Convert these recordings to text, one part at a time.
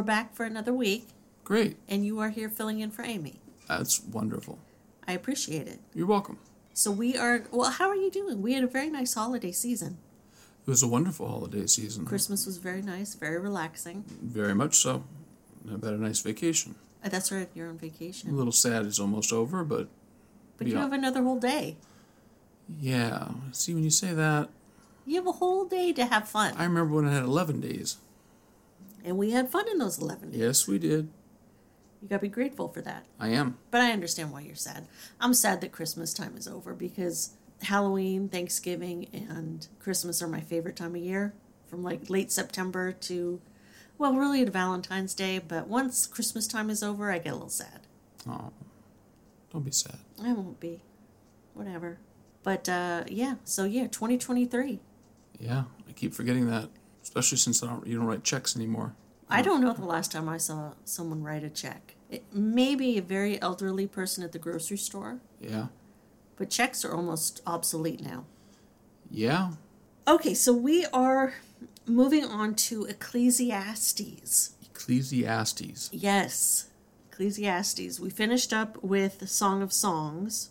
we're back for another week, Great. and you are here filling in for Amy. That's wonderful. I appreciate it. You're welcome. So we are. Well, how are you doing? We had a very nice holiday season. It was a wonderful holiday season. Christmas was very nice, very relaxing. Very much so. I've had a nice vacation. Uh, That's right. You're on vacation. A vacation, little sad it's almost over, but but you yeah. have another whole day. yeah. See, when you say that, You have a whole day to have fun, I remember when I had 11 days. And we had fun in those eleven days. Yes, we did. You gotta be grateful for that. I am. But I understand why you're sad. I'm sad that Christmas time is over because Halloween, Thanksgiving, and Christmas are my favorite time of year. From like late September to, well, really to Valentine's Day. But once Christmas time is over, I get a little sad. Oh, don't be sad. I won't be. Whatever. But uh, yeah, so yeah, 2023. Yeah, I keep forgetting that, especially since I don't, you don't write checks anymore. I don't know the last time I saw someone write a check. It may be a very elderly person at the grocery store, Yeah. but checks are almost obsolete now. Yeah. Okay, so we are moving on to Ecclesiastes. Ecclesiastes. Yes, Ecclesiastes. We finished up with Song of Songs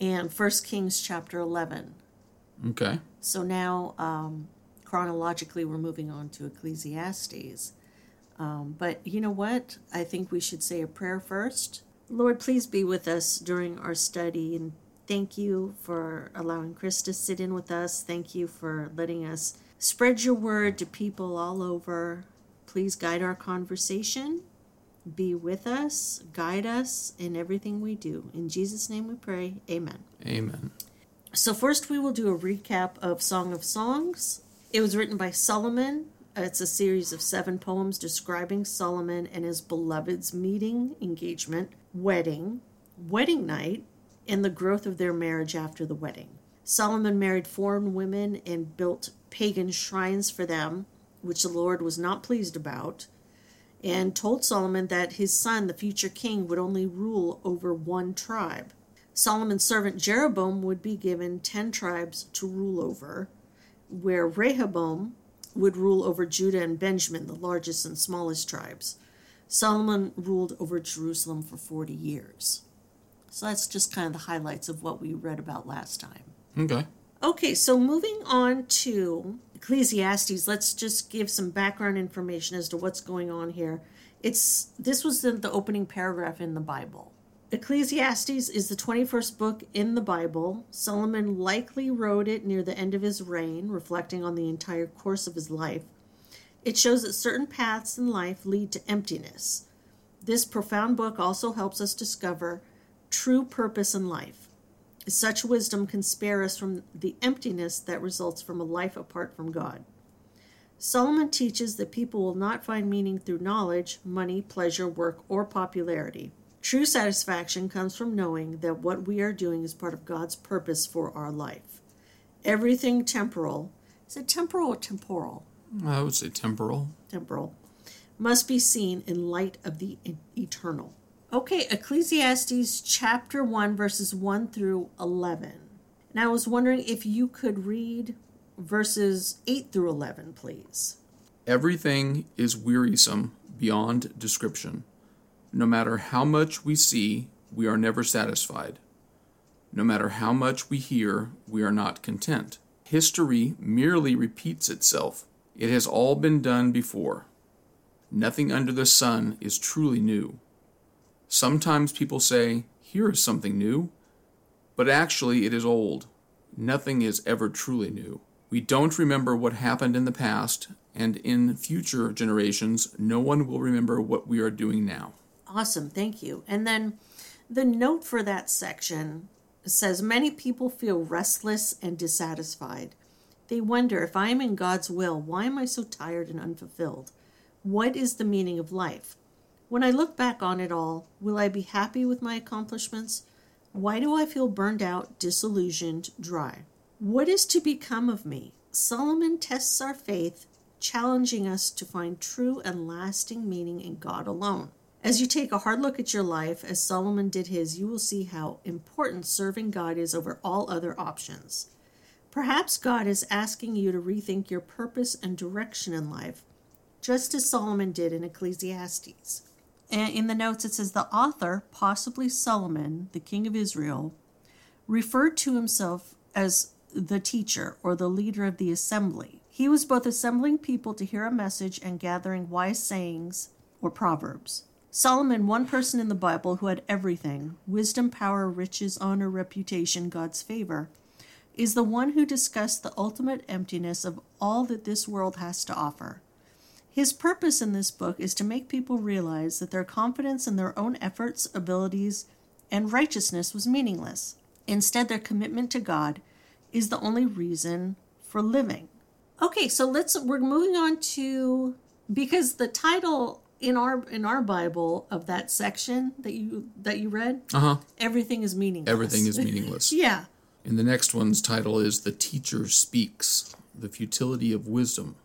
and First Kings chapter 11. Okay. So now, um, chronologically, we're moving on to Ecclesiastes. Um, but you know what? I think we should say a prayer first. Lord, please be with us during our study and thank you for allowing Chris to sit in with us. Thank you for letting us spread your word to people all over. Please guide our conversation. Be with us, guide us in everything we do. In Jesus' name we pray. Amen. Amen. So, first, we will do a recap of Song of Songs. It was written by Solomon. It's a series of seven poems describing Solomon and his beloved's meeting, engagement, wedding, wedding night, and the growth of their marriage after the wedding. Solomon married foreign women and built pagan shrines for them, which the Lord was not pleased about, and told Solomon that his son, the future king, would only rule over one tribe. Solomon's servant Jeroboam would be given 10 tribes to rule over, where Rehoboam would rule over Judah and Benjamin, the largest and smallest tribes. Solomon ruled over Jerusalem for 40 years. So that's just kind of the highlights of what we read about last time. Okay. Okay, so moving on to Ecclesiastes, let's just give some background information as to what's going on here. It's this was the, the opening paragraph in the Bible. Ecclesiastes is the 21st book in the Bible. Solomon likely wrote it near the end of his reign, reflecting on the entire course of his life. It shows that certain paths in life lead to emptiness. This profound book also helps us discover true purpose in life. Such wisdom can spare us from the emptiness that results from a life apart from God. Solomon teaches that people will not find meaning through knowledge, money, pleasure, work, or popularity. True satisfaction comes from knowing that what we are doing is part of God's purpose for our life. Everything temporal, is it temporal or temporal? I would say temporal. Temporal, must be seen in light of the eternal. Okay, Ecclesiastes chapter 1, verses 1 through 11. And I was wondering if you could read verses 8 through 11, please. Everything is wearisome beyond description. No matter how much we see, we are never satisfied. No matter how much we hear, we are not content. History merely repeats itself. It has all been done before. Nothing under the sun is truly new. Sometimes people say, Here is something new, but actually it is old. Nothing is ever truly new. We don't remember what happened in the past, and in future generations, no one will remember what we are doing now. Awesome, thank you. And then the note for that section says many people feel restless and dissatisfied. They wonder if I am in God's will, why am I so tired and unfulfilled? What is the meaning of life? When I look back on it all, will I be happy with my accomplishments? Why do I feel burned out, disillusioned, dry? What is to become of me? Solomon tests our faith, challenging us to find true and lasting meaning in God alone. As you take a hard look at your life, as Solomon did his, you will see how important serving God is over all other options. Perhaps God is asking you to rethink your purpose and direction in life, just as Solomon did in Ecclesiastes. And in the notes, it says the author, possibly Solomon, the king of Israel, referred to himself as the teacher or the leader of the assembly. He was both assembling people to hear a message and gathering wise sayings or proverbs. Solomon, one person in the Bible who had everything wisdom, power, riches, honor, reputation, God's favor is the one who discussed the ultimate emptiness of all that this world has to offer. His purpose in this book is to make people realize that their confidence in their own efforts, abilities, and righteousness was meaningless. Instead, their commitment to God is the only reason for living. Okay, so let's we're moving on to because the title in our in our Bible of that section that you that you read, Uh-huh. everything is meaningless. Everything is meaningless. yeah. And the next one's title is The Teacher Speaks The Futility of Wisdom.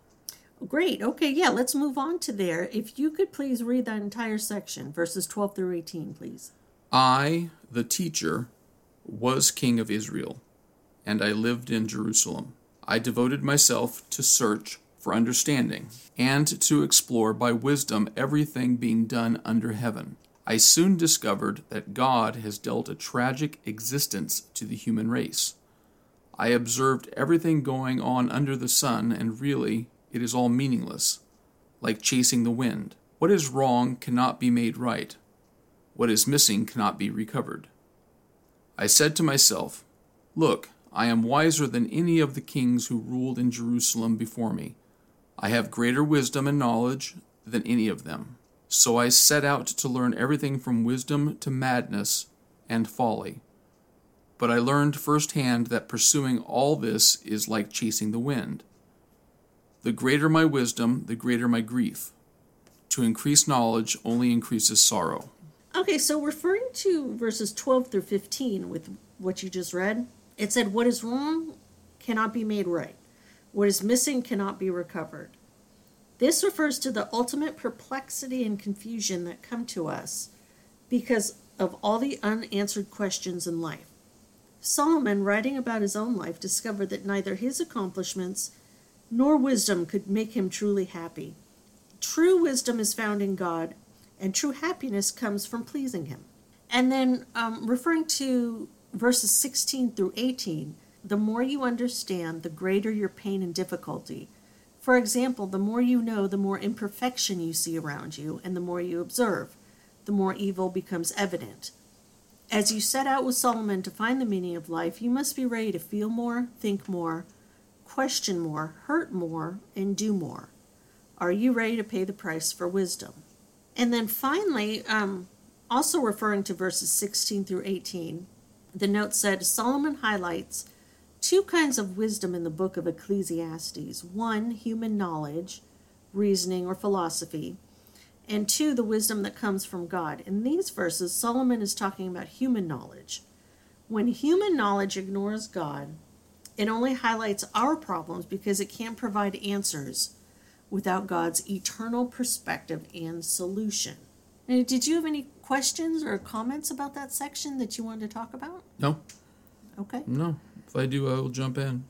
Great. Okay, yeah, let's move on to there. If you could please read that entire section, verses 12 through 18, please. I, the teacher, was king of Israel, and I lived in Jerusalem. I devoted myself to search for understanding and to explore by wisdom everything being done under heaven. I soon discovered that God has dealt a tragic existence to the human race. I observed everything going on under the sun, and really, it is all meaningless, like chasing the wind. What is wrong cannot be made right. What is missing cannot be recovered. I said to myself, Look, I am wiser than any of the kings who ruled in Jerusalem before me. I have greater wisdom and knowledge than any of them. So I set out to learn everything from wisdom to madness and folly. But I learned firsthand that pursuing all this is like chasing the wind. The greater my wisdom, the greater my grief. To increase knowledge only increases sorrow. Okay, so referring to verses 12 through 15 with what you just read, it said, What is wrong cannot be made right, what is missing cannot be recovered. This refers to the ultimate perplexity and confusion that come to us because of all the unanswered questions in life. Solomon, writing about his own life, discovered that neither his accomplishments nor wisdom could make him truly happy. True wisdom is found in God, and true happiness comes from pleasing Him. And then, um, referring to verses 16 through 18, the more you understand, the greater your pain and difficulty. For example, the more you know, the more imperfection you see around you, and the more you observe, the more evil becomes evident. As you set out with Solomon to find the meaning of life, you must be ready to feel more, think more, question more, hurt more, and do more. Are you ready to pay the price for wisdom? And then finally, um, also referring to verses 16 through 18, the note said Solomon highlights two kinds of wisdom in the book of Ecclesiastes one, human knowledge, reasoning, or philosophy, and two, the wisdom that comes from God. In these verses, Solomon is talking about human knowledge. When human knowledge ignores God, it only highlights our problems because it can't provide answers without God's eternal perspective and solution. Now, did you have any questions or comments about that section that you wanted to talk about? No, Okay. no. If I do, I will jump in.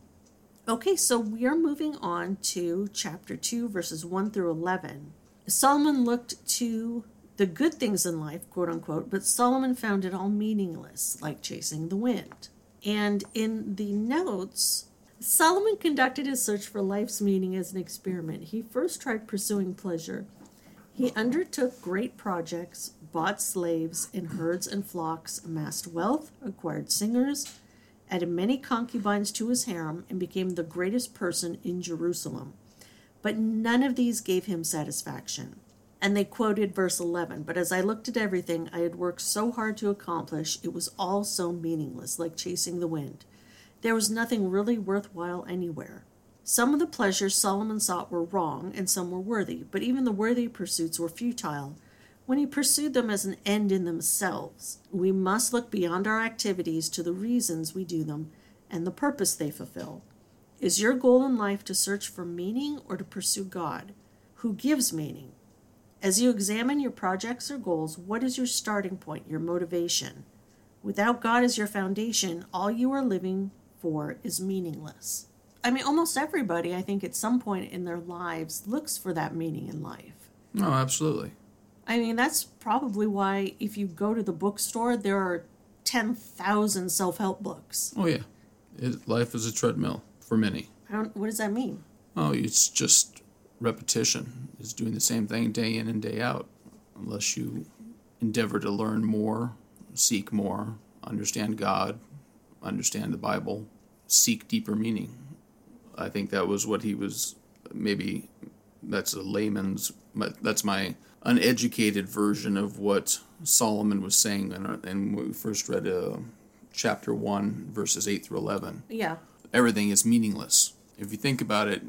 Okay, so we are moving on to chapter 2, verses 1 through 11. Solomon looked to the good things in life, quote unquote, but Solomon found it all meaningless, like chasing the wind. And in the notes, Solomon conducted his search for life's meaning as an experiment. He first tried pursuing pleasure. He undertook great projects, bought slaves and herds and flocks, amassed wealth, acquired singers, added many concubines to his harem, and became the greatest person in Jerusalem. But none of these gave him satisfaction. And they quoted verse 11 But as I looked at everything I had worked so hard to accomplish, it was all so meaningless, like chasing the wind. There was nothing really worthwhile anywhere. Some of the pleasures Solomon sought were wrong, and some were worthy, but even the worthy pursuits were futile when he pursued them as an end in themselves. We must look beyond our activities to the reasons we do them and the purpose they fulfill. Is your goal in life to search for meaning or to pursue God, who gives meaning? As you examine your projects or goals, what is your starting point, your motivation? Without God as your foundation, all you are living for is meaningless. I mean, almost everybody, I think, at some point in their lives looks for that meaning in life. No, absolutely. I mean, that's probably why if you go to the bookstore, there are 10,000 self help books. Oh yeah, it, life is a treadmill for many. I don't, what does that mean? Oh, it's just repetition. It's doing the same thing day in and day out, unless you endeavor to learn more, seek more, understand God, understand the Bible, seek deeper meaning. I think that was what he was. Maybe that's a layman's. That's my uneducated version of what Solomon was saying, and and we first read uh, chapter one, verses eight through eleven. Yeah. Everything is meaningless. If you think about it,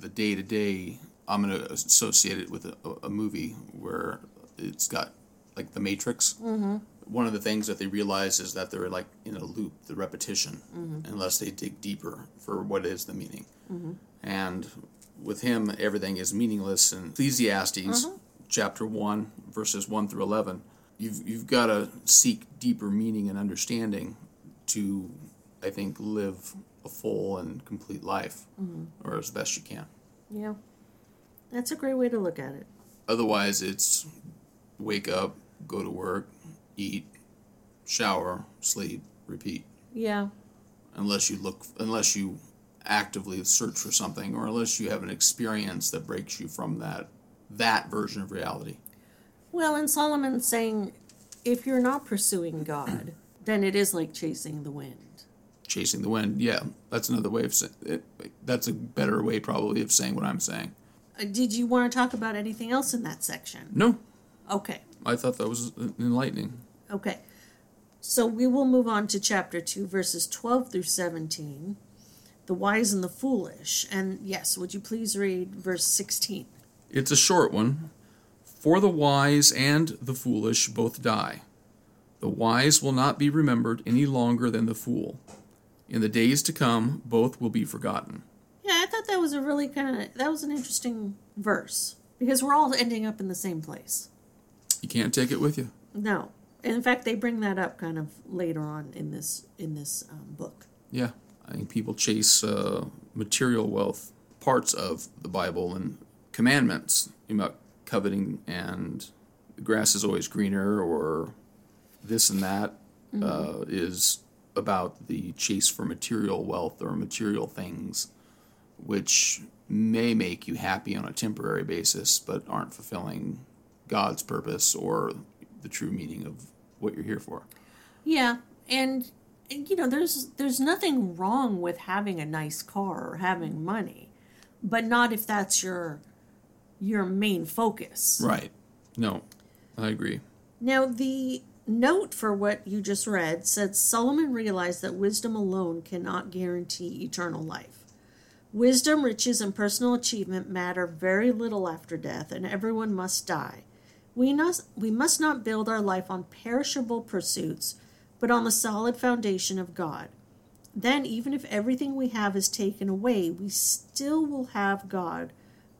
the day to day, I'm going to associate it with a, a, movie where it's got like The Matrix. Mm-hmm. One of the things that they realize is that they're like in a loop, the repetition, mm-hmm. unless they dig deeper for what is the meaning. Mm-hmm. And with him, everything is meaningless. And Ecclesiastes, Mm-hmm. Chapter 1, verses 1 through 11, you've, you've got to seek deeper meaning and understanding to, I think, live a full and complete life, mm-hmm. or as best you can. Yeah. That's a great way to look at it. Otherwise, it's wake up, go to work, eat, shower, sleep, repeat. Yeah. Unless you look, unless you actively search for something, or unless you have an experience that breaks you from that that version of reality. Well, and Solomon's saying if you're not pursuing God, then it is like chasing the wind. Chasing the wind, yeah, that's another way of saying it. That's a better way, probably, of saying what I'm saying. Uh, did you want to talk about anything else in that section? No, Okay. I thought that was enlightening. Okay. So we will move on to chapter 2, verses 12 through 17. The wise and the foolish. And yes, would you please read verse 16? It's a short one. For the wise and the foolish both die. The wise will not be remembered any longer than the fool. In the days to come, both will be forgotten. Yeah, I thought that was a really kind of that was an interesting verse because we're all ending up in the same place. You can't take it with you. No, in fact, they bring that up kind of later on in this in this um, book. Yeah, I think people chase uh, material wealth, parts of the Bible and commandments about coveting and the grass is always greener or this and that uh, is about the chase for material wealth or material things, which may make you happy on a temporary basis, but aren't fulfilling God's purpose or the true meaning of what you're here for. Yeah, and, and you know, there's there's nothing wrong with having a nice car or having money, but not if that's your your main focus. Right. No, I agree. Now, the note for what you just read said Solomon realized that wisdom alone cannot guarantee eternal life. Wisdom, riches, and personal achievement matter very little after death, and everyone must die. We must, we must not build our life on perishable pursuits, but on the solid foundation of God. Then, even if everything we have is taken away, we still will have God,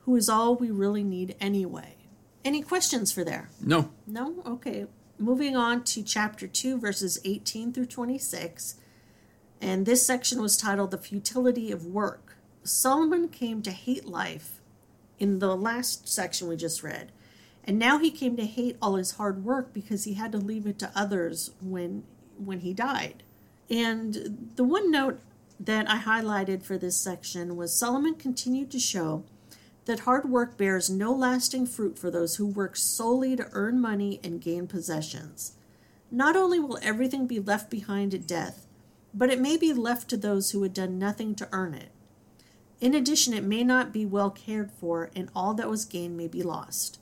who is all we really need anyway. Any questions for there? No. No? Okay. Moving on to chapter 2, verses 18 through 26. And this section was titled The Futility of Work. Solomon came to hate life in the last section we just read. And now he came to hate all his hard work because he had to leave it to others when when he died. And the one note that I highlighted for this section was Solomon continued to show that hard work bears no lasting fruit for those who work solely to earn money and gain possessions. Not only will everything be left behind at death, but it may be left to those who had done nothing to earn it. In addition, it may not be well cared for, and all that was gained may be lost.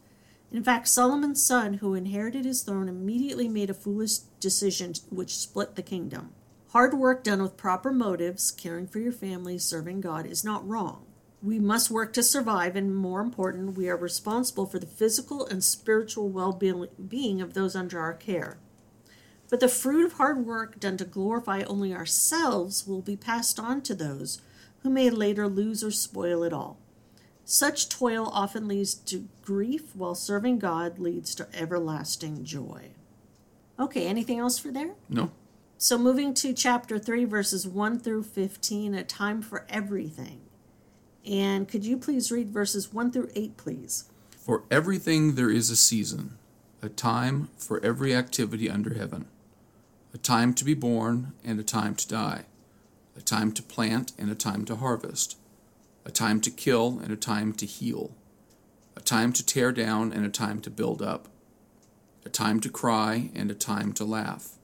In fact, Solomon's son, who inherited his throne, immediately made a foolish decision which split the kingdom. Hard work done with proper motives, caring for your family, serving God, is not wrong. We must work to survive, and more important, we are responsible for the physical and spiritual well being of those under our care. But the fruit of hard work done to glorify only ourselves will be passed on to those who may later lose or spoil it all. Such toil often leads to grief, while serving God leads to everlasting joy. Okay, anything else for there? No. So, moving to chapter 3, verses 1 through 15, a time for everything. And could you please read verses 1 through 8, please? For everything there is a season, a time for every activity under heaven, a time to be born and a time to die, a time to plant and a time to harvest, a time to kill and a time to heal, a time to tear down and a time to build up, a time to cry and a time to laugh,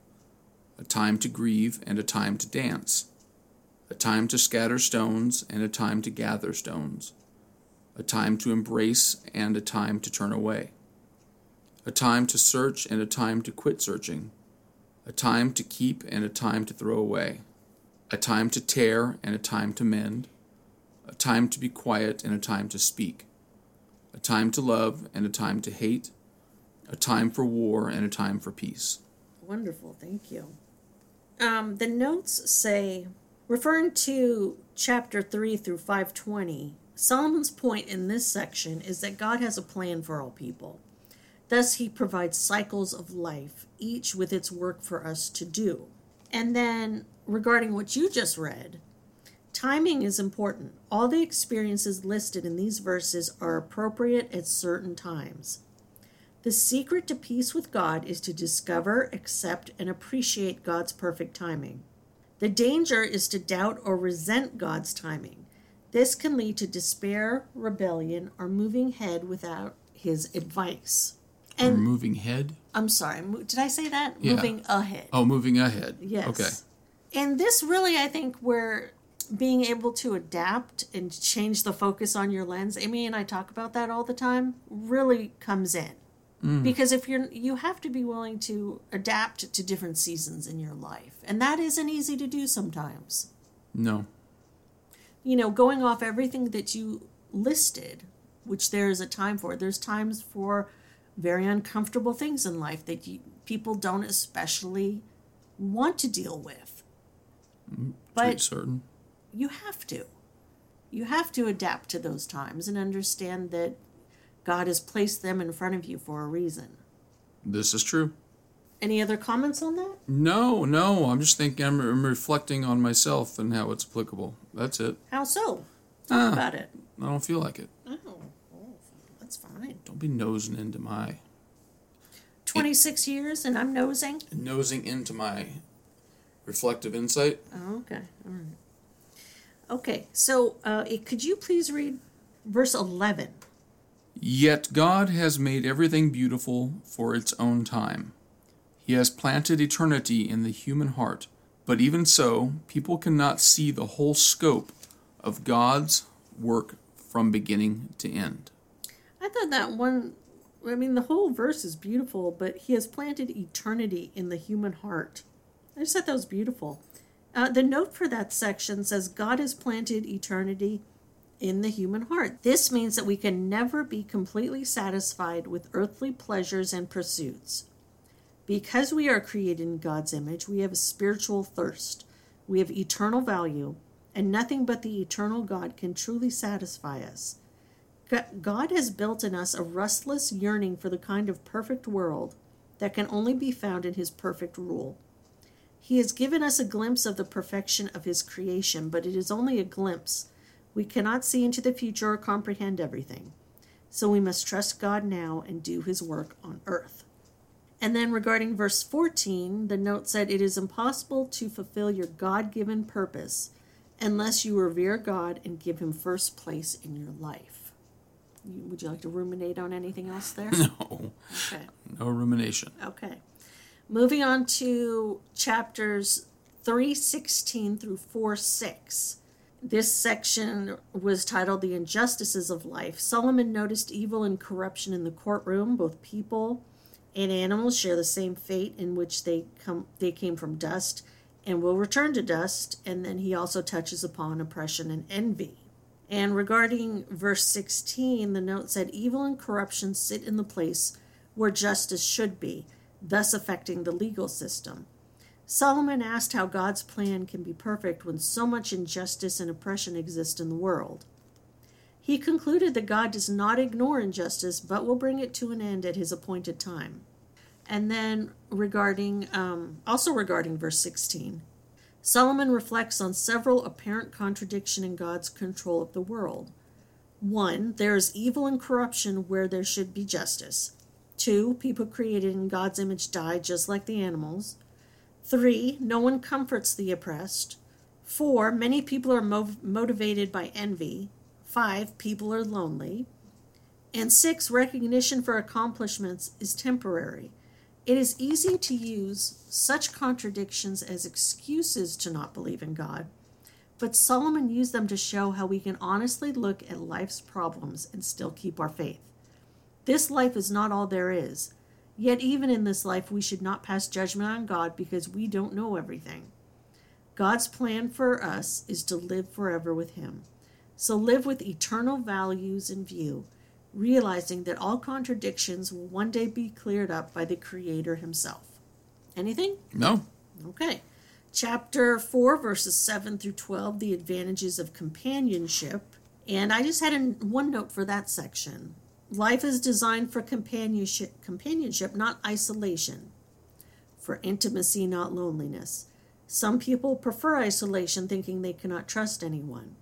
a time to grieve and a time to dance, a time to scatter stones and a time to gather stones a time to embrace and a time to turn away, a time to search and a time to quit searching, a time to keep and a time to throw away, a time to tear and a time to mend, a time to be quiet and a time to speak, a time to love and a time to hate, a time for war and a time for peace. Wonderful, thank you. Um, the notes say, referring to chapter 3 through 520, Solomon's point in this section is that God has a plan for all people. Thus, he provides cycles of life, each with its work for us to do. And then, regarding what you just read, timing is important. All the experiences listed in these verses are appropriate at certain times. The secret to peace with God is to discover, accept, and appreciate God's perfect timing. The danger is to doubt or resent God's timing. This can lead to despair, rebellion, or moving ahead without his advice. And or moving head? I'm sorry, did I say that? Yeah. Moving ahead. Oh, moving ahead. Yes. Okay. And this really, I think, where being able to adapt and change the focus on your lens, Amy and I talk about that all the time, really comes in. Mm. Because if you're, you have to be willing to adapt to different seasons in your life. And that isn't easy to do sometimes. No you know, going off everything that you listed, which there is a time for, there's times for very uncomfortable things in life that you, people don't especially want to deal with. Mm, but certain. you have to. You have to adapt to those times and understand that God has placed them in front of you for a reason. This is true. Any other comments on that? No, no. I'm just thinking. I'm, I'm reflecting on myself and how it's applicable. That's it. How so? Talk ah, about it. I don't feel like it. Oh, oh, that's fine. Don't be nosing into my. 26 in, years and I'm nosing? Nosing into my reflective insight. Oh, okay. All right. Okay, so uh, could you please read verse 11? Yet God has made everything beautiful for its own time. He has planted eternity in the human heart, but even so, people cannot see the whole scope of God's work from beginning to end. I thought that one, I mean, the whole verse is beautiful, but He has planted eternity in the human heart. I just thought that was beautiful. Uh, the note for that section says God has planted eternity in the human heart. This means that we can never be completely satisfied with earthly pleasures and pursuits. Because we are created in God's image, we have a spiritual thirst. We have eternal value, and nothing but the eternal God can truly satisfy us. God has built in us a restless yearning for the kind of perfect world that can only be found in His perfect rule. He has given us a glimpse of the perfection of His creation, but it is only a glimpse. We cannot see into the future or comprehend everything. So we must trust God now and do His work on earth. And then regarding verse 14, the note said, It is impossible to fulfill your God given purpose unless you revere God and give Him first place in your life. Would you like to ruminate on anything else there? No. Okay. No rumination. Okay. Moving on to chapters 316 through 4 6. This section was titled The Injustices of Life. Solomon noticed evil and corruption in the courtroom, both people and animals share the same fate in which they come they came from dust and will return to dust. And then he also touches upon oppression and envy. And regarding verse 16 the note said evil and corruption sit in the place where justice should be thus affecting the legal system solomon asked how god's plan can be perfect when so much injustice and oppression exist in the world he concluded that God does not ignore injustice, but will bring it to an end at his appointed time. And then regarding, um, also regarding verse 16, Solomon reflects on several apparent contradiction in God's control of the world. One, there is evil and corruption where there should be justice. Two, people created in God's image die just like the animals. Three, no one comforts the oppressed. Four, many people are mov- motivated by envy. Five, people are lonely. And six, recognition for accomplishments is temporary. It is easy to use such contradictions as excuses to not believe in God, but Solomon used them to show how we can honestly look at life's problems and still keep our faith. This life is not all there is. Yet, even in this life, we should not pass judgment on God because we don't know everything. God's plan for us is to live forever with Him. So live with eternal values in view, realizing that all contradictions will one day be cleared up by the Creator Himself. Anything? No. Okay. Chapter 4, verses 7 through 12, the advantages of companionship. And I just had a, one note for that section. Life is designed for companionship, companionship, not isolation, for intimacy, not loneliness. Some people prefer isolation, thinking they cannot trust anyone.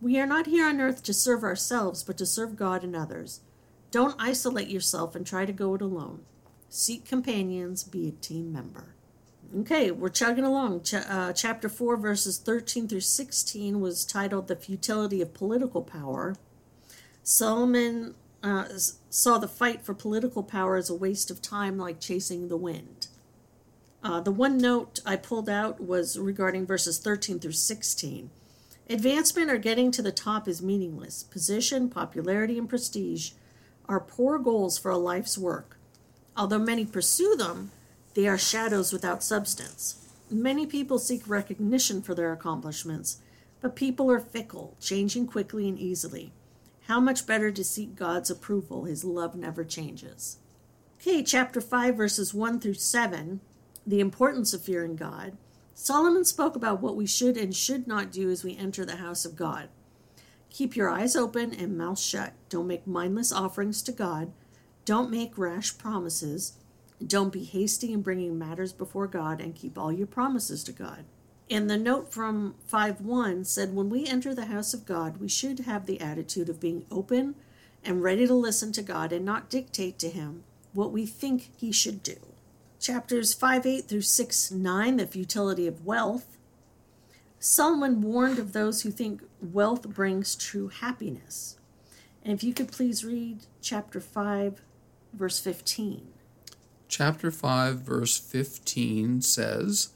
We are not here on earth to serve ourselves, but to serve God and others. Don't isolate yourself and try to go it alone. Seek companions, be a team member. Okay, we're chugging along. Ch- uh, chapter 4, verses 13 through 16 was titled The Futility of Political Power. Solomon uh, saw the fight for political power as a waste of time, like chasing the wind. Uh, the one note I pulled out was regarding verses 13 through 16. Advancement or getting to the top is meaningless. Position, popularity, and prestige are poor goals for a life's work. Although many pursue them, they are shadows without substance. Many people seek recognition for their accomplishments, but people are fickle, changing quickly and easily. How much better to seek God's approval? His love never changes. Okay, chapter 5, verses 1 through 7, the importance of fearing God. Solomon spoke about what we should and should not do as we enter the house of God. Keep your eyes open and mouth shut. Don't make mindless offerings to God. Don't make rash promises. Don't be hasty in bringing matters before God and keep all your promises to God. And the note from 5 1 said, When we enter the house of God, we should have the attitude of being open and ready to listen to God and not dictate to Him what we think He should do. Chapters 5 8 through 6 9, the futility of wealth. Solomon warned of those who think wealth brings true happiness. And if you could please read chapter 5, verse 15. Chapter 5, verse 15 says,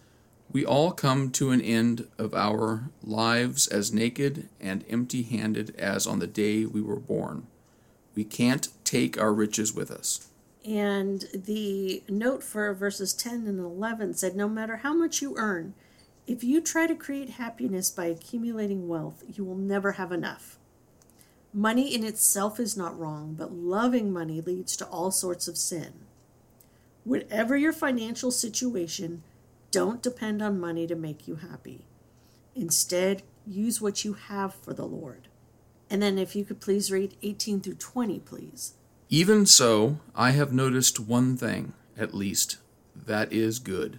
We all come to an end of our lives as naked and empty handed as on the day we were born. We can't take our riches with us. And the note for verses 10 and 11 said, No matter how much you earn, if you try to create happiness by accumulating wealth, you will never have enough. Money in itself is not wrong, but loving money leads to all sorts of sin. Whatever your financial situation, don't depend on money to make you happy. Instead, use what you have for the Lord. And then, if you could please read 18 through 20, please. Even so, I have noticed one thing, at least, that is good.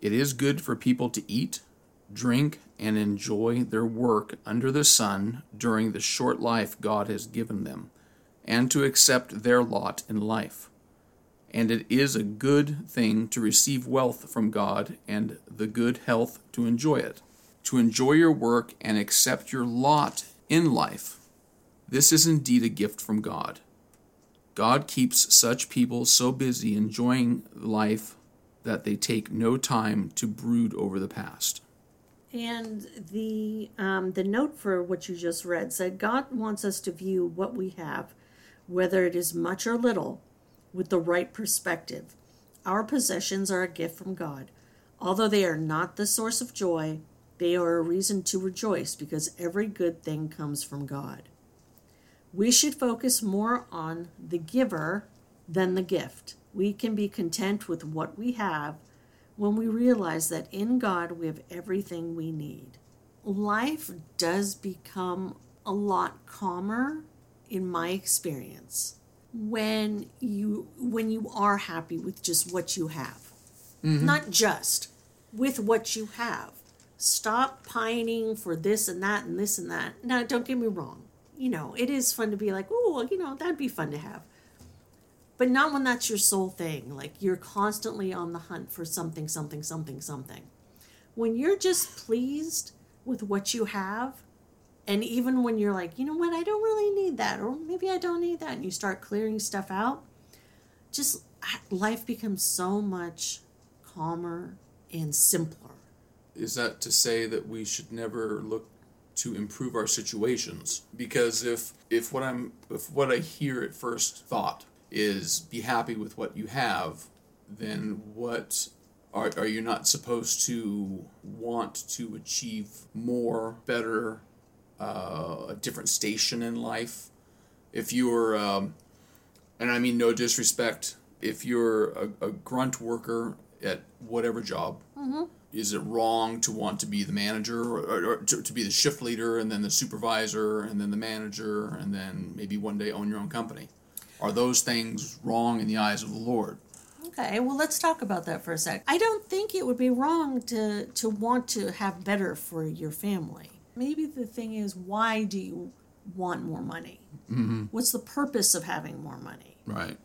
It is good for people to eat, drink, and enjoy their work under the sun during the short life God has given them, and to accept their lot in life. And it is a good thing to receive wealth from God and the good health to enjoy it, to enjoy your work and accept your lot in life. This is indeed a gift from God. God keeps such people so busy enjoying life that they take no time to brood over the past. And the um, the note for what you just read said God wants us to view what we have, whether it is much or little, with the right perspective. Our possessions are a gift from God. Although they are not the source of joy, they are a reason to rejoice because every good thing comes from God. We should focus more on the giver than the gift. We can be content with what we have when we realize that in God we have everything we need. Life does become a lot calmer in my experience when you when you are happy with just what you have. Mm-hmm. Not just with what you have. Stop pining for this and that and this and that. Now, don't get me wrong. You know, it is fun to be like, oh, you know, that'd be fun to have. But not when that's your sole thing. Like you're constantly on the hunt for something, something, something, something. When you're just pleased with what you have, and even when you're like, you know what, I don't really need that, or maybe I don't need that, and you start clearing stuff out, just life becomes so much calmer and simpler. Is that to say that we should never look to improve our situations? Because if if what I'm if what I hear at first thought is be happy with what you have, then what are, are you not supposed to want to achieve more, better, uh, a different station in life? If you're, um, and I mean no disrespect, if you're a, a grunt worker at whatever job, is it wrong to want to be the manager or, or, or to, to be the shift leader and then the supervisor and then the manager and then maybe one day own your own company? Are those things wrong in the eyes of the Lord? Okay, well, let's talk about that for a sec. I don't think it would be wrong to to want to have better for your family. Maybe the thing is, why do you want more money? Mm-hmm. What's the purpose of having more money? Right.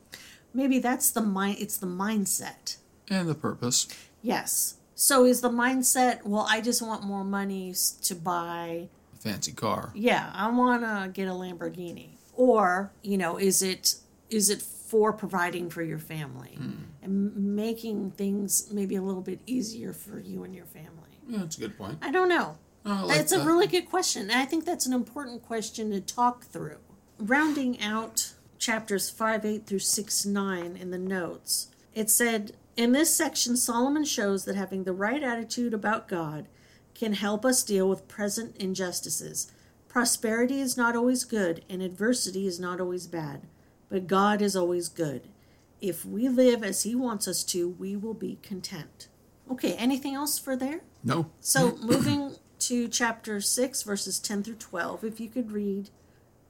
Maybe that's the mind. It's the mindset. And the purpose. Yes. So is the mindset? Well, I just want more money to buy. A fancy car. Yeah, I want to get a Lamborghini. Or you know, is it is it for providing for your family and making things maybe a little bit easier for you and your family? Yeah, that's a good point. I don't know. I like That's a really good question. And I think that's an important question to talk through. Rounding out chapters 5, 8 through 6, 9 in the notes, it said In this section, Solomon shows that having the right attitude about God can help us deal with present injustices. Prosperity is not always good, and adversity is not always bad, but God is always good. If we live as He wants us to, we will be content. Okay, anything else for there? No. So moving to chapter 6, verses 10 through 12, if you could read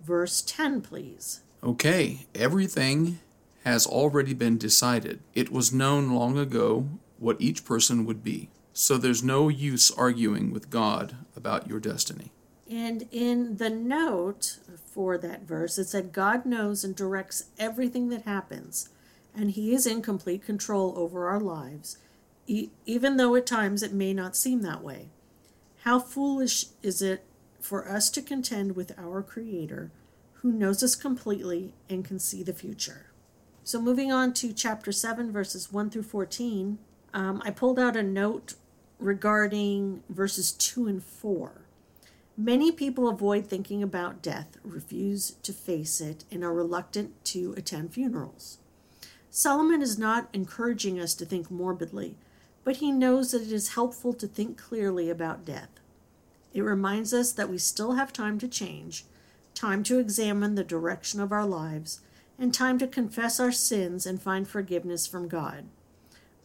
verse 10, please. Okay, everything has already been decided. It was known long ago what each person would be. So there's no use arguing with God about your destiny. And in the note for that verse, it said, God knows and directs everything that happens, and He is in complete control over our lives, e- even though at times it may not seem that way. How foolish is it for us to contend with our Creator, who knows us completely and can see the future? So, moving on to chapter 7, verses 1 through 14, um, I pulled out a note regarding verses 2 and 4. Many people avoid thinking about death, refuse to face it, and are reluctant to attend funerals. Solomon is not encouraging us to think morbidly, but he knows that it is helpful to think clearly about death. It reminds us that we still have time to change, time to examine the direction of our lives, and time to confess our sins and find forgiveness from God.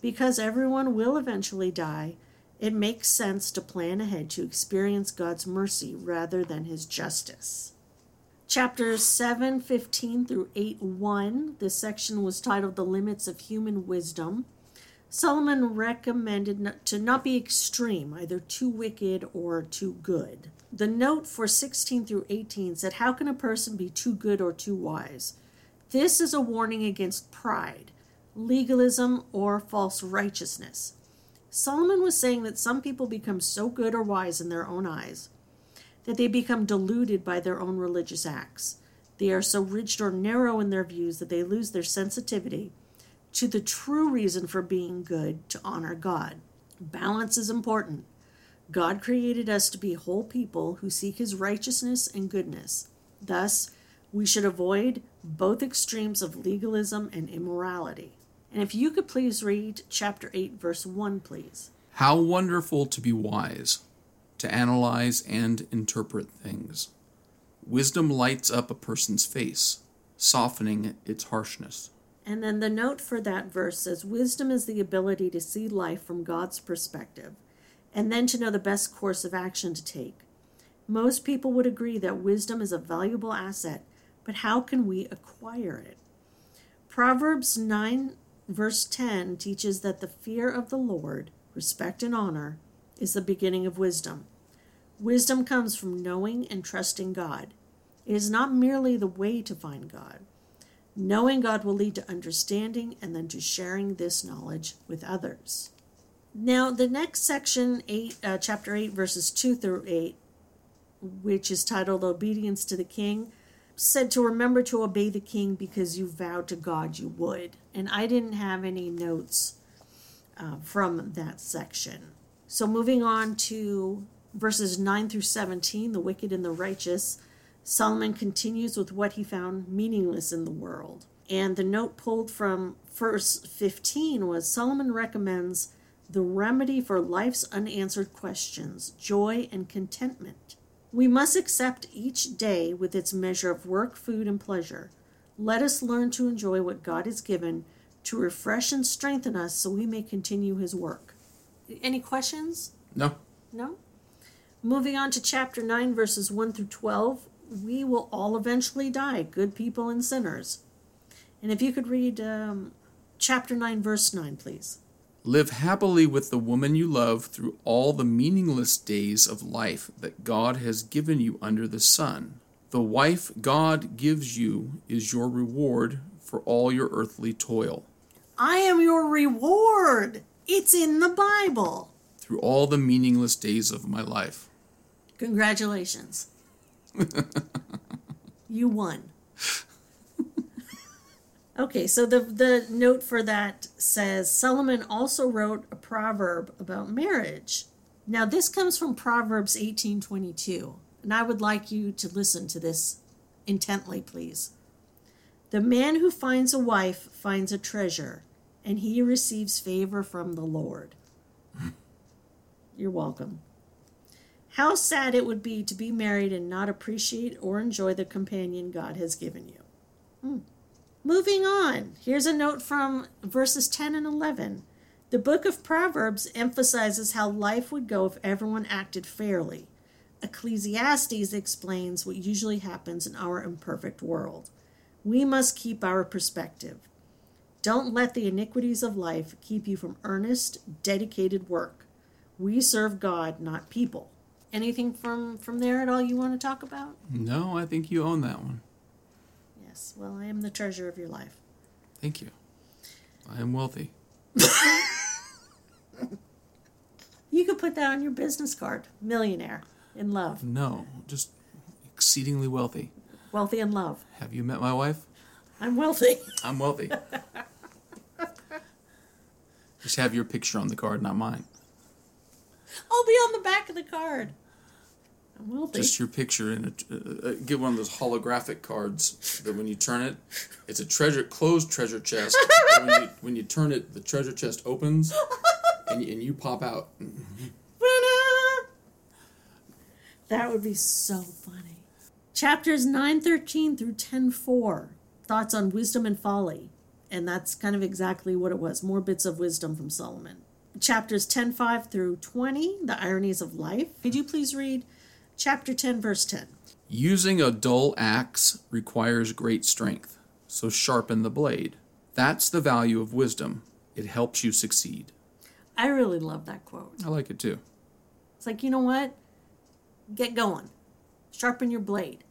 Because everyone will eventually die, it makes sense to plan ahead to experience God's mercy rather than his justice. Chapters 7, 15 through 8, 1. This section was titled The Limits of Human Wisdom. Solomon recommended not, to not be extreme, either too wicked or too good. The note for 16 through 18 said, How can a person be too good or too wise? This is a warning against pride, legalism, or false righteousness. Solomon was saying that some people become so good or wise in their own eyes that they become deluded by their own religious acts. They are so rigid or narrow in their views that they lose their sensitivity to the true reason for being good to honor God. Balance is important. God created us to be whole people who seek his righteousness and goodness. Thus, we should avoid both extremes of legalism and immorality. And if you could please read chapter 8, verse 1, please. How wonderful to be wise, to analyze and interpret things. Wisdom lights up a person's face, softening its harshness. And then the note for that verse says Wisdom is the ability to see life from God's perspective and then to know the best course of action to take. Most people would agree that wisdom is a valuable asset, but how can we acquire it? Proverbs 9, verse 10 teaches that the fear of the Lord, respect and honor, is the beginning of wisdom. Wisdom comes from knowing and trusting God. It is not merely the way to find God. Knowing God will lead to understanding and then to sharing this knowledge with others. Now, the next section, eight, uh, chapter 8, verses 2 through 8, which is titled Obedience to the King, said to remember to obey the king because you vowed to God you would. And I didn't have any notes uh, from that section. So, moving on to verses 9 through 17, the wicked and the righteous, Solomon continues with what he found meaningless in the world. And the note pulled from verse 15 was Solomon recommends the remedy for life's unanswered questions, joy and contentment. We must accept each day with its measure of work, food, and pleasure. Let us learn to enjoy what God has given to refresh and strengthen us so we may continue his work. Any questions? No. No? Moving on to chapter 9, verses 1 through 12 we will all eventually die, good people and sinners. And if you could read um, chapter 9, verse 9, please. Live happily with the woman you love through all the meaningless days of life that God has given you under the sun. The wife God gives you is your reward for all your earthly toil. I am your reward. It's in the Bible. Through all the meaningless days of my life. Congratulations. you won. okay, so the the note for that says Solomon also wrote a proverb about marriage. Now this comes from Proverbs 18:22, and I would like you to listen to this intently, please. The man who finds a wife finds a treasure, and he receives favor from the Lord. You're welcome. How sad it would be to be married and not appreciate or enjoy the companion God has given you. Hmm. Moving on, here's a note from verses 10 and 11. The book of Proverbs emphasizes how life would go if everyone acted fairly. Ecclesiastes explains what usually happens in our imperfect world. We must keep our perspective. Don't let the iniquities of life keep you from earnest, dedicated work. We serve God, not people. Anything from from there at all you want to talk about? No, I think you own that one. Yes. Well, I am the treasure of your life. Thank you. I am wealthy. you could put that on your business card. Millionaire in love. No, just exceedingly wealthy. Wealthy in love. Have you met my wife? I'm wealthy. I'm wealthy. just have your picture on the card, not mine. I'll be on the back of the card. Will be. Just your picture in a uh, uh, get one of those holographic cards that when you turn it, it's a treasure closed treasure chest. when, you, when you turn it, the treasure chest opens, and you, and you pop out. That would be so funny. Chapters 913 through 104 thoughts on wisdom and folly. And that's kind of exactly what it was more bits of wisdom from Solomon. Chapters 10 5 through 20, the ironies of life. Could you please read chapter 10, verse 10. Using a dull axe requires great strength, so sharpen the blade. That's the value of wisdom. It helps you succeed. I really love that quote. I like it too. It's like, you know what? Get going. Sharpen your blade.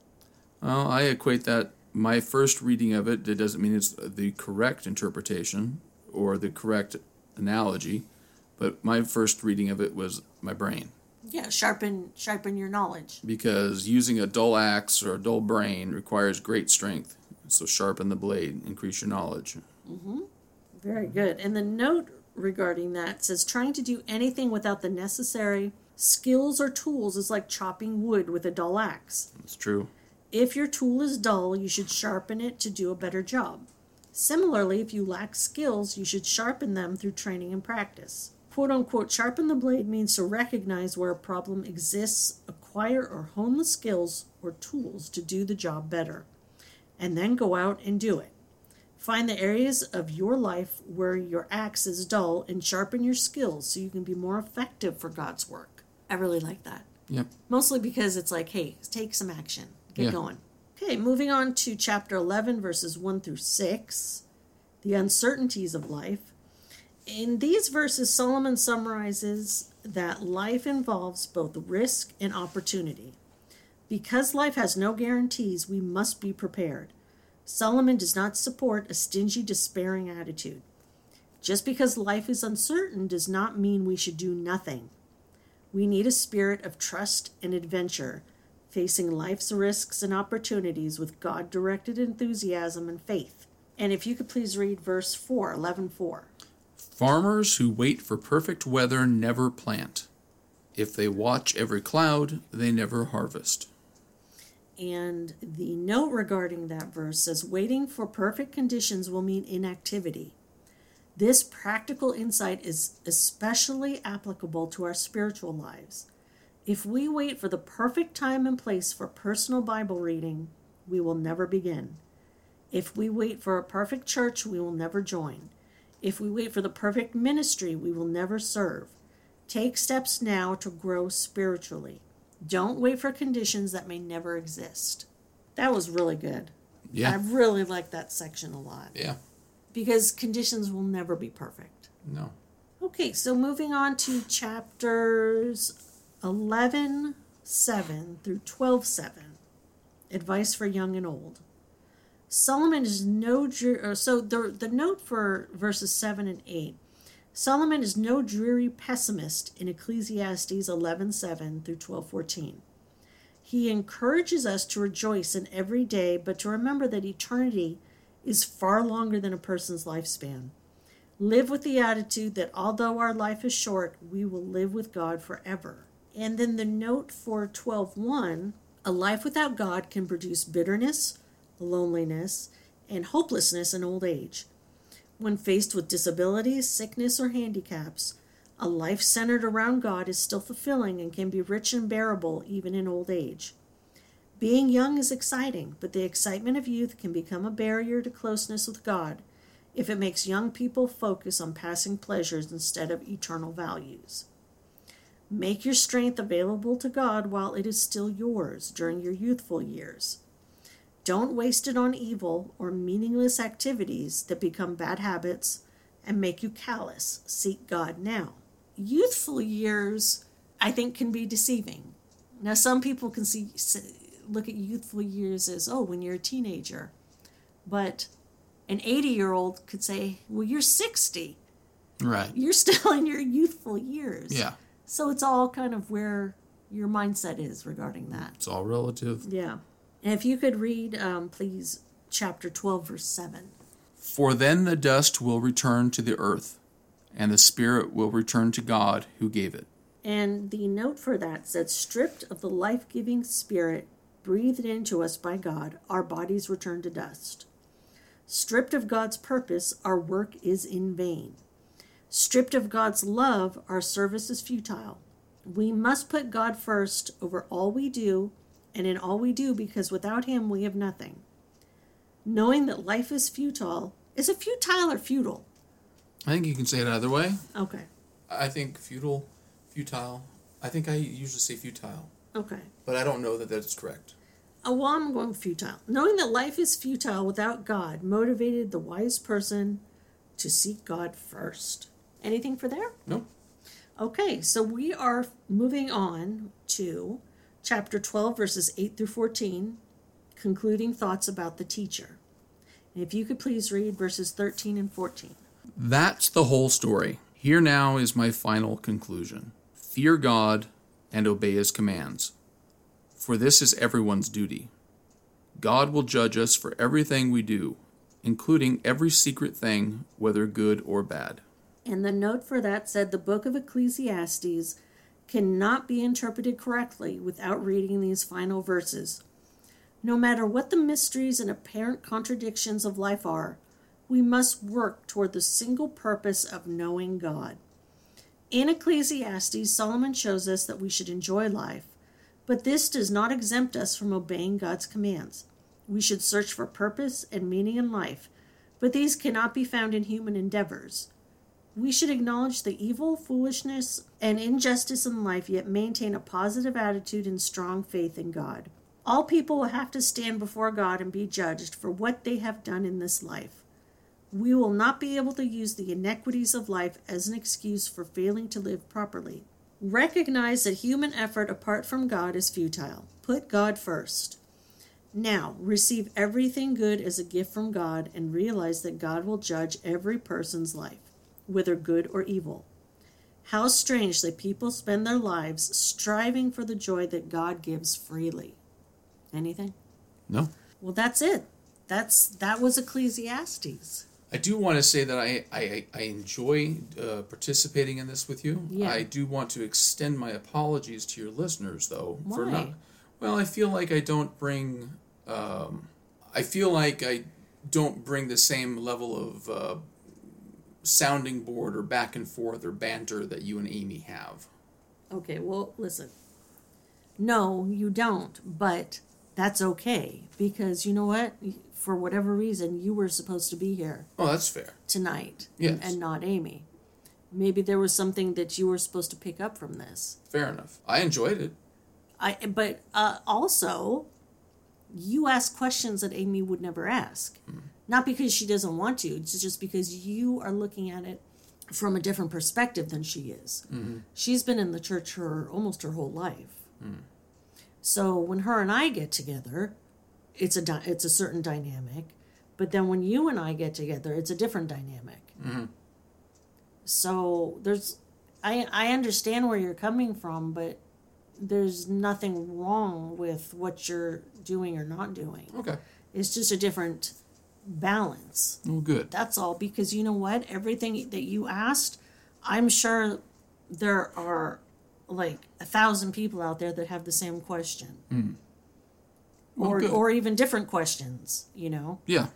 Well, I equate that my first reading of it, it doesn't mean it's the correct interpretation or the correct analogy, but my first reading of it was my brain. Yeah, sharpen sharpen your knowledge. Because using a dull axe or a dull brain requires great strength. So sharpen the blade, increase your knowledge. Mm-hmm. Very good. And the note regarding that says trying to do anything without the necessary skills or tools is like chopping wood with a dull axe. That's true. If your tool is dull, you should sharpen it to do a better job. Similarly, if you lack skills, you should sharpen them through training and practice quote unquote sharpen the blade means to recognize where a problem exists, acquire or hone the skills or tools to do the job better, and then go out and do it. Find the areas of your life where your axe is dull and sharpen your skills so you can be more effective for God's work. I really like that. Yep. Mostly because it's like, hey, take some action, get yeah. going. Okay, moving on to chapter 11, verses 1 through 6. the uncertainties of life. In these verses, Solomon summarizes that life involves both risk and opportunity. Because life has no guarantees, we must be prepared. Solomon does not support a stingy, despairing attitude. Just because life is uncertain does not mean we should do nothing. We need a spirit of trust and adventure, facing life's risks and opportunities with God directed enthusiasm and faith. And if you could please read verse 4, 11 4. Farmers who wait for perfect weather never plant. If they watch every cloud, they never harvest. And the note regarding that verse says waiting for perfect conditions will mean inactivity. This practical insight is especially applicable to our spiritual lives. If we wait for the perfect time and place for personal Bible reading, we will never begin. If we wait for a perfect church, we will never join. If we wait for the perfect ministry, we will never serve. Take steps now to grow spiritually. Don't wait for conditions that may never exist. That was really good. Yeah. I really like that section a lot Yeah. because conditions will never be perfect. No. Okay, so moving on to chapters 11 7 through 12 7. Advice for young and old. Solomon is no dreary, uh, so the the note for verses 7 and 8. Solomon is no dreary pessimist in Ecclesiastes 11:7 through 12:14. He encourages us to rejoice in every day, but to remember that eternity is far longer than a person's lifespan. Live with the attitude that although our life is short, we will live with God forever. And then the note for 12:1, a life without God can produce bitterness, loneliness, and hopelessness in old age. When faced with disabilities, sickness, or handicaps, a life centered around God is still fulfilling and can be rich and bearable even in old age. Being young is exciting, but the excitement of youth can become a barrier to closeness with God if it makes young people focus on passing pleasures instead of eternal values. Make your strength available to God while it is still yours during your youthful years. Don't waste it on evil or meaningless activities that become bad habits and make you callous. Seek God now. Youthful years, I think, can be deceiving. Now, some people can see look at youthful years as oh, when you're a teenager, but an 80 year old could say, well, you're 60. Right. You're still in your youthful years. Yeah. So it's all kind of where your mindset is regarding that. It's all relative. Yeah. And if you could read, um, please, chapter 12, verse 7. For then the dust will return to the earth, and the spirit will return to God who gave it. And the note for that said, stripped of the life giving spirit breathed into us by God, our bodies return to dust. Stripped of God's purpose, our work is in vain. Stripped of God's love, our service is futile. We must put God first over all we do and in all we do because without Him we have nothing. Knowing that life is futile, is it futile or futile? I think you can say it either way. Okay, I think futile, futile. I think I usually say futile, okay. but I don't know that that's correct. Oh, well, I'm going futile. Knowing that life is futile without God motivated the wise person to seek God first. Anything for there? No. Okay, so we are moving on to chapter 12, verses 8 through 14, concluding thoughts about the teacher. And if you could please read verses 13 and 14. That's the whole story. Here now is my final conclusion fear God and obey his commands, for this is everyone's duty. God will judge us for everything we do, including every secret thing, whether good or bad. And the note for that said the book of Ecclesiastes cannot be interpreted correctly without reading these final verses. No matter what the mysteries and apparent contradictions of life are, we must work toward the single purpose of knowing God. In Ecclesiastes, Solomon shows us that we should enjoy life, but this does not exempt us from obeying God's commands. We should search for purpose and meaning in life, but these cannot be found in human endeavors. We should acknowledge the evil, foolishness, and injustice in life, yet maintain a positive attitude and strong faith in God. All people will have to stand before God and be judged for what they have done in this life. We will not be able to use the inequities of life as an excuse for failing to live properly. Recognize that human effort apart from God is futile. Put God first. Now, receive everything good as a gift from God and realize that God will judge every person's life, whether good or evil. How strange that people spend their lives striving for the joy that God gives freely. Anything? No. Well, that's it. That's that was Ecclesiastes. I do want to say that I, I, I enjoy uh, participating in this with you. Yeah. I do want to extend my apologies to your listeners, though. For Why? not, well, I feel like I don't bring. Um, I feel like I don't bring the same level of uh, sounding board or back and forth or banter that you and Amy have. Okay, well, listen. No, you don't, but that's okay because you know what? For whatever reason, you were supposed to be here Oh, that's fair. tonight Yes. and, and not Amy. Maybe there was something that you were supposed to pick up from this. Fair enough. I enjoyed it. I but uh, also you ask questions that Amy would never ask. Not because she doesn't want to, it's just because you are looking at it from a different perspective than she is. Mm-hmm. She's been in the church her almost her whole life. Mm. So when her and I get together, it's a dy- it's a certain dynamic, but then when you and I get together, it's a different dynamic. Mm-hmm. So there's I I understand where you're coming from, but there's nothing wrong with what you're doing or not doing. Okay. It's just a different balance. Well, good. That's all. Because you know what? Everything that you asked, I'm sure there are like a thousand people out there that have the same question. Hmm. Well, or good. or even different questions, you know. Yeah.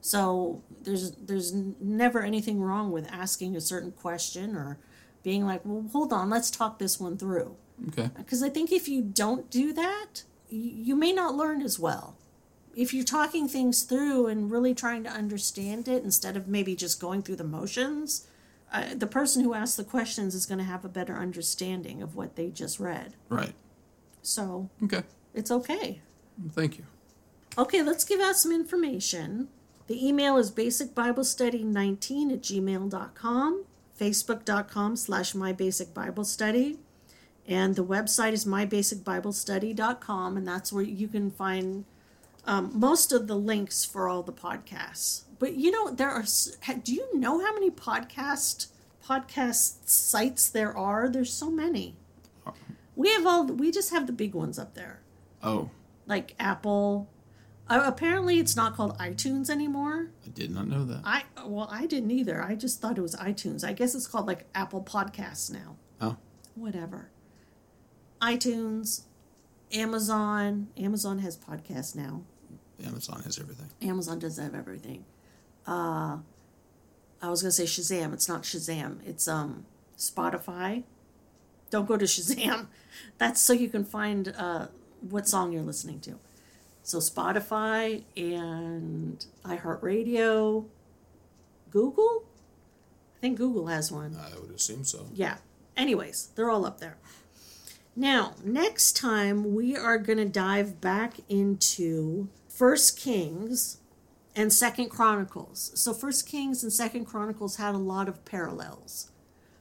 So there's there's never anything wrong with asking a certain question or being like, "Well, hold on, let's talk this one through." Okay. Uh, because I think if you don't do that, you may not learn as well. If you're talking things through and really trying to understand it instead of maybe just going through the motions, uh, the person who asks the questions is going to have a better understanding of what they just read. Right. So Okay. it's okay. Thank you. Okay, let's give out some information. The email is basicbiblestudy19 at gmail.com, facebook.com slash mybasicbiblestudy, and the website is mybasicbiblestudy.com, and that's where you can find um, most of the links for all the podcasts. But you know, there are, do you know how many podcast podcast sites there are? There's so many. We have all, we just have the big ones up there Oh, like Apple. Uh, apparently, it's not called iTunes anymore. I did not know that. I well, I didn't either. I just thought it was iTunes. I guess it's called like Apple Podcasts now. Oh, Whatever. iTunes, Amazon. Amazon has podcasts now. Amazon has everything. Amazon does have everything. Uh, I was gonna say Shazam. It's not Shazam. It's um Spotify. Don't go to Shazam. That's so you can find uh, what song you're listening to. So Spotify and iHeartRadio, Google. I think Google has one. I would assume so. Yeah. Anyways, they're all up there. Now, next time we are going to dive back into First Kings and Second Chronicles. So First Kings and Second Chronicles had a lot of parallels.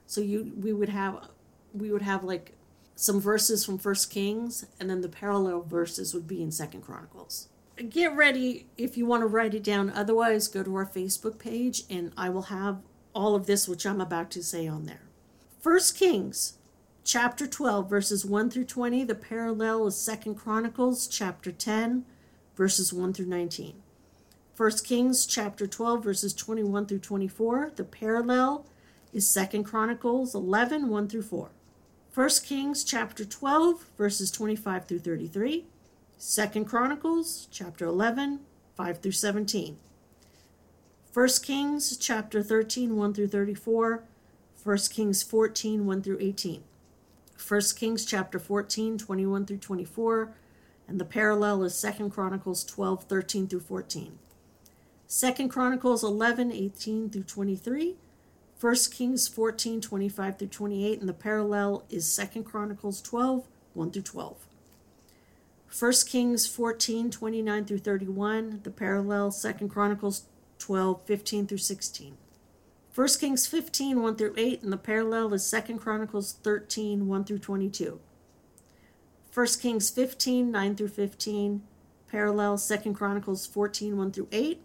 So you we would have we would have like some verses from First Kings and then the parallel verses would be in Second Chronicles. Get ready if you want to write it down. Otherwise, go to our Facebook page and I will have all of this which I'm about to say on there. First Kings chapter 12 verses 1 through 20 the parallel is second chronicles chapter 10 verses 1 through 19 first kings chapter 12 verses 21 through 24 the parallel is second chronicles 11 1 through 4 first kings chapter 12 verses 25 through 33 second chronicles chapter 11 5 through 17 first kings chapter 13 1 through 34 first kings 14 1 through 18 1 Kings chapter 14, 21 through 24, and the parallel is 2 Chronicles 12, 13 through 14. 2 Chronicles 11, 18 through 23, 1 Kings 14, 25 through 28, and the parallel is 2 Chronicles 12, 1 through 12. 1 Kings 14, 29 through 31, the parallel 2 Chronicles 12, 15 through 16. 1 Kings 15, 1 through 8, and the parallel is 2 Chronicles 13, 1 through 22. 1 Kings 15, 9 through 15, parallel 2 Chronicles 14, 1 through 8.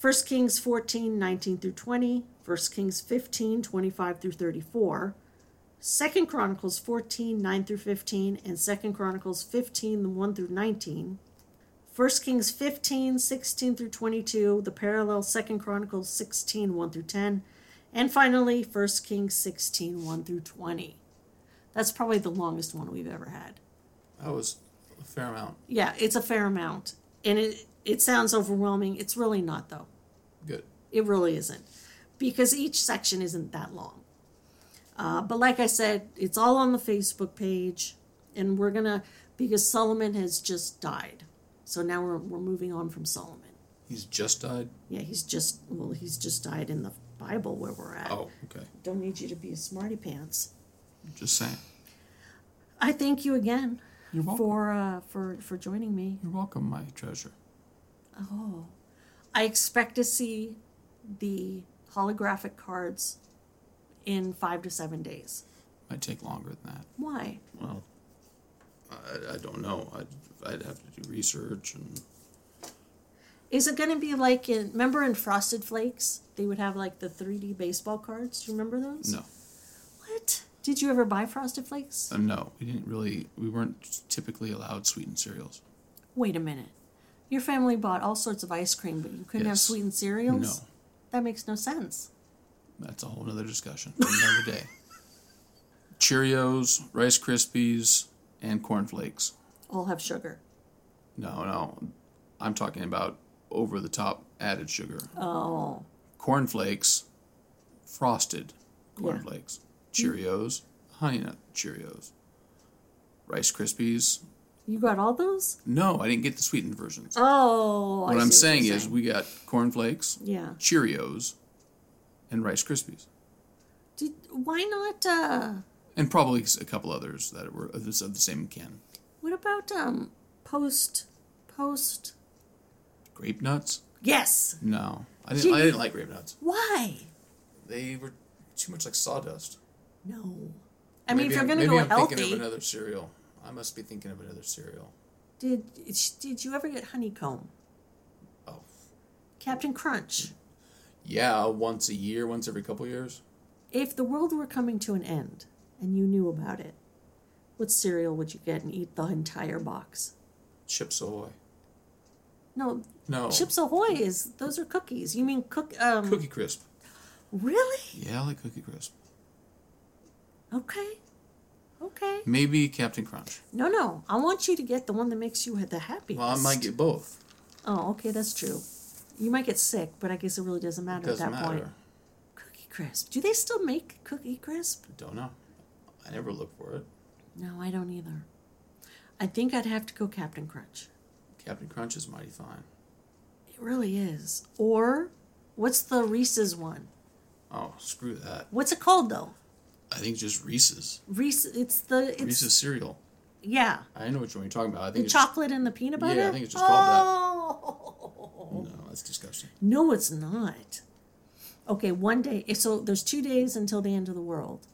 1 Kings 14, 19 through 20. 1 Kings 15, 25 through 34. 2 Chronicles 14, 9 through 15, and 2 Chronicles 15, 1 through 19. 1 Kings 15, 16 through 22, the parallel 2 Chronicles 16, 1 through 10, and finally 1 Kings 16, 1 through 20. That's probably the longest one we've ever had. That was a fair amount. Yeah, it's a fair amount. And it, it sounds overwhelming. It's really not, though. Good. It really isn't. Because each section isn't that long. Uh, but like I said, it's all on the Facebook page. And we're going to, because Solomon has just died. So now we're, we're moving on from Solomon. He's just died. Yeah, he's just, well, he's just died in the Bible where we're at. Oh, okay. Don't need you to be a smarty pants. Just saying. I thank you again You're welcome. for uh, for for joining me. You're welcome, my treasure. Oh, I expect to see the holographic cards in five to seven days. Might take longer than that. Why? Well, I, I don't know. I'd, I'd have to do research and Is it going to be like in? Remember in Frosted Flakes, they would have like the three D baseball cards. Do you remember those? no, What? Did you ever buy Frosted Flakes? uh, no. We didn't really. We weren't typically allowed sweetened cereals. Wait a minute. Your family bought all sorts of ice cream, but you couldn't have sweetened cereals. No, That makes no sense. that's a whole other discussion for another day. Cheerios, Rice Krispies, and Corn Flakes. All have sugar. No, no. I'm talking about over the top added sugar. Oh, Corn Flakes, frosted Corn Yeah. Flakes. Cheerios, Honey Nut Cheerios. Rice Krispies. you got all those? No, I didn't get the sweetened versions. Oh, what I'm see saying is we got Corn Flakes, yeah. Cheerios, and Rice Krispies. Did, why not? Uh, And probably a couple others that were of the of the same can. what about um post post? Grape nuts? Yes. No, I didn't. Gee. I didn't like grape nuts. Why? They were too much like sawdust. No. I mean, if you're gonna maybe go I'm healthy, thinking of another cereal. I must be thinking of another cereal. did did you ever get honeycomb? Oh, Captain Crunch. yeah, once a year, once every couple years. If the world were coming to an end and you knew about it, what cereal would you get and eat the entire box? Chips Ahoy. No, No, Chips Ahoy is those are cookies. You mean cook? Um, Cookie Crisp. Really? Yeah, I like Cookie Crisp. Okay. Okay. Maybe Captain Crunch. No, no. I want you to get the one that makes you the happiest. Well, I might get both. Oh, okay, that's true. You might get sick, but I guess it really doesn't matter Doesn't at that matter. point. Cookie Crisp. Do they still make Cookie Crisp? Don't know. I never look for it. No, I don't either. I think I'd have to go Captain Crunch. Captain Crunch is mighty fine. It really is. Or what's the Reese's one? Oh, screw that. What's it called though? I think just Reese's. Reese. It's the it's Reese's cereal. yeah. I know which one you're talking about. I The think it's chocolate and the peanut butter. Yeah, I think it's just called that. oh. No, that's disgusting. No, it's not. Okay, one day. Eh, so there's two days until the end of the world.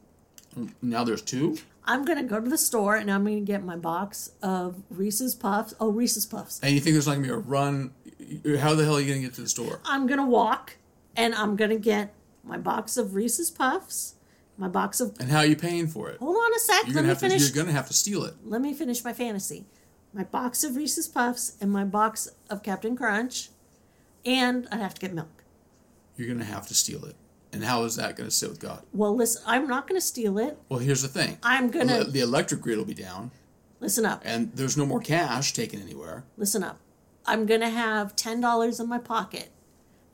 Mm, now there's two. I'm gonna go to the store and I'm gonna get my box of Reese's Puffs. Oh, Reese's Puffs. And you think there's not gonna be a run? How the hell are you gonna get to the store? I'm gonna walk and I'm gonna get my box of Reese's Puffs, my box of. And how are you paying for it? Hold on a sec. You're Let gonna me have to. finish. You're gonna have to steal it. Let me finish my fantasy. My box of Reese's Puffs and my box of Captain Crunch, and I have to get milk. You're gonna have to steal it. And how is that gonna sit with God? Well, listen, I'm not gonna steal it. Well, here's the thing. I'm gonna The, the electric grid will be down, listen up. and there's no more cash taken anywhere. Listen up. I'm gonna have ten dollars in my pocket.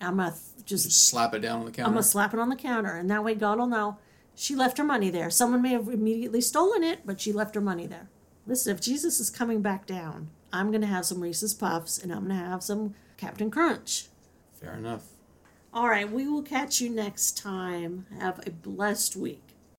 I'm gonna just Just slap it down on the counter. I'm gonna slap it on the counter, and that way God will know she left her money there. Someone may have immediately stolen it, but she left her money there. Listen, if Jesus is coming back down, I'm gonna have some Reese's Puffs, and I'm gonna have some Captain Crunch. Fair enough. All right, we will catch you next time. Have a blessed week.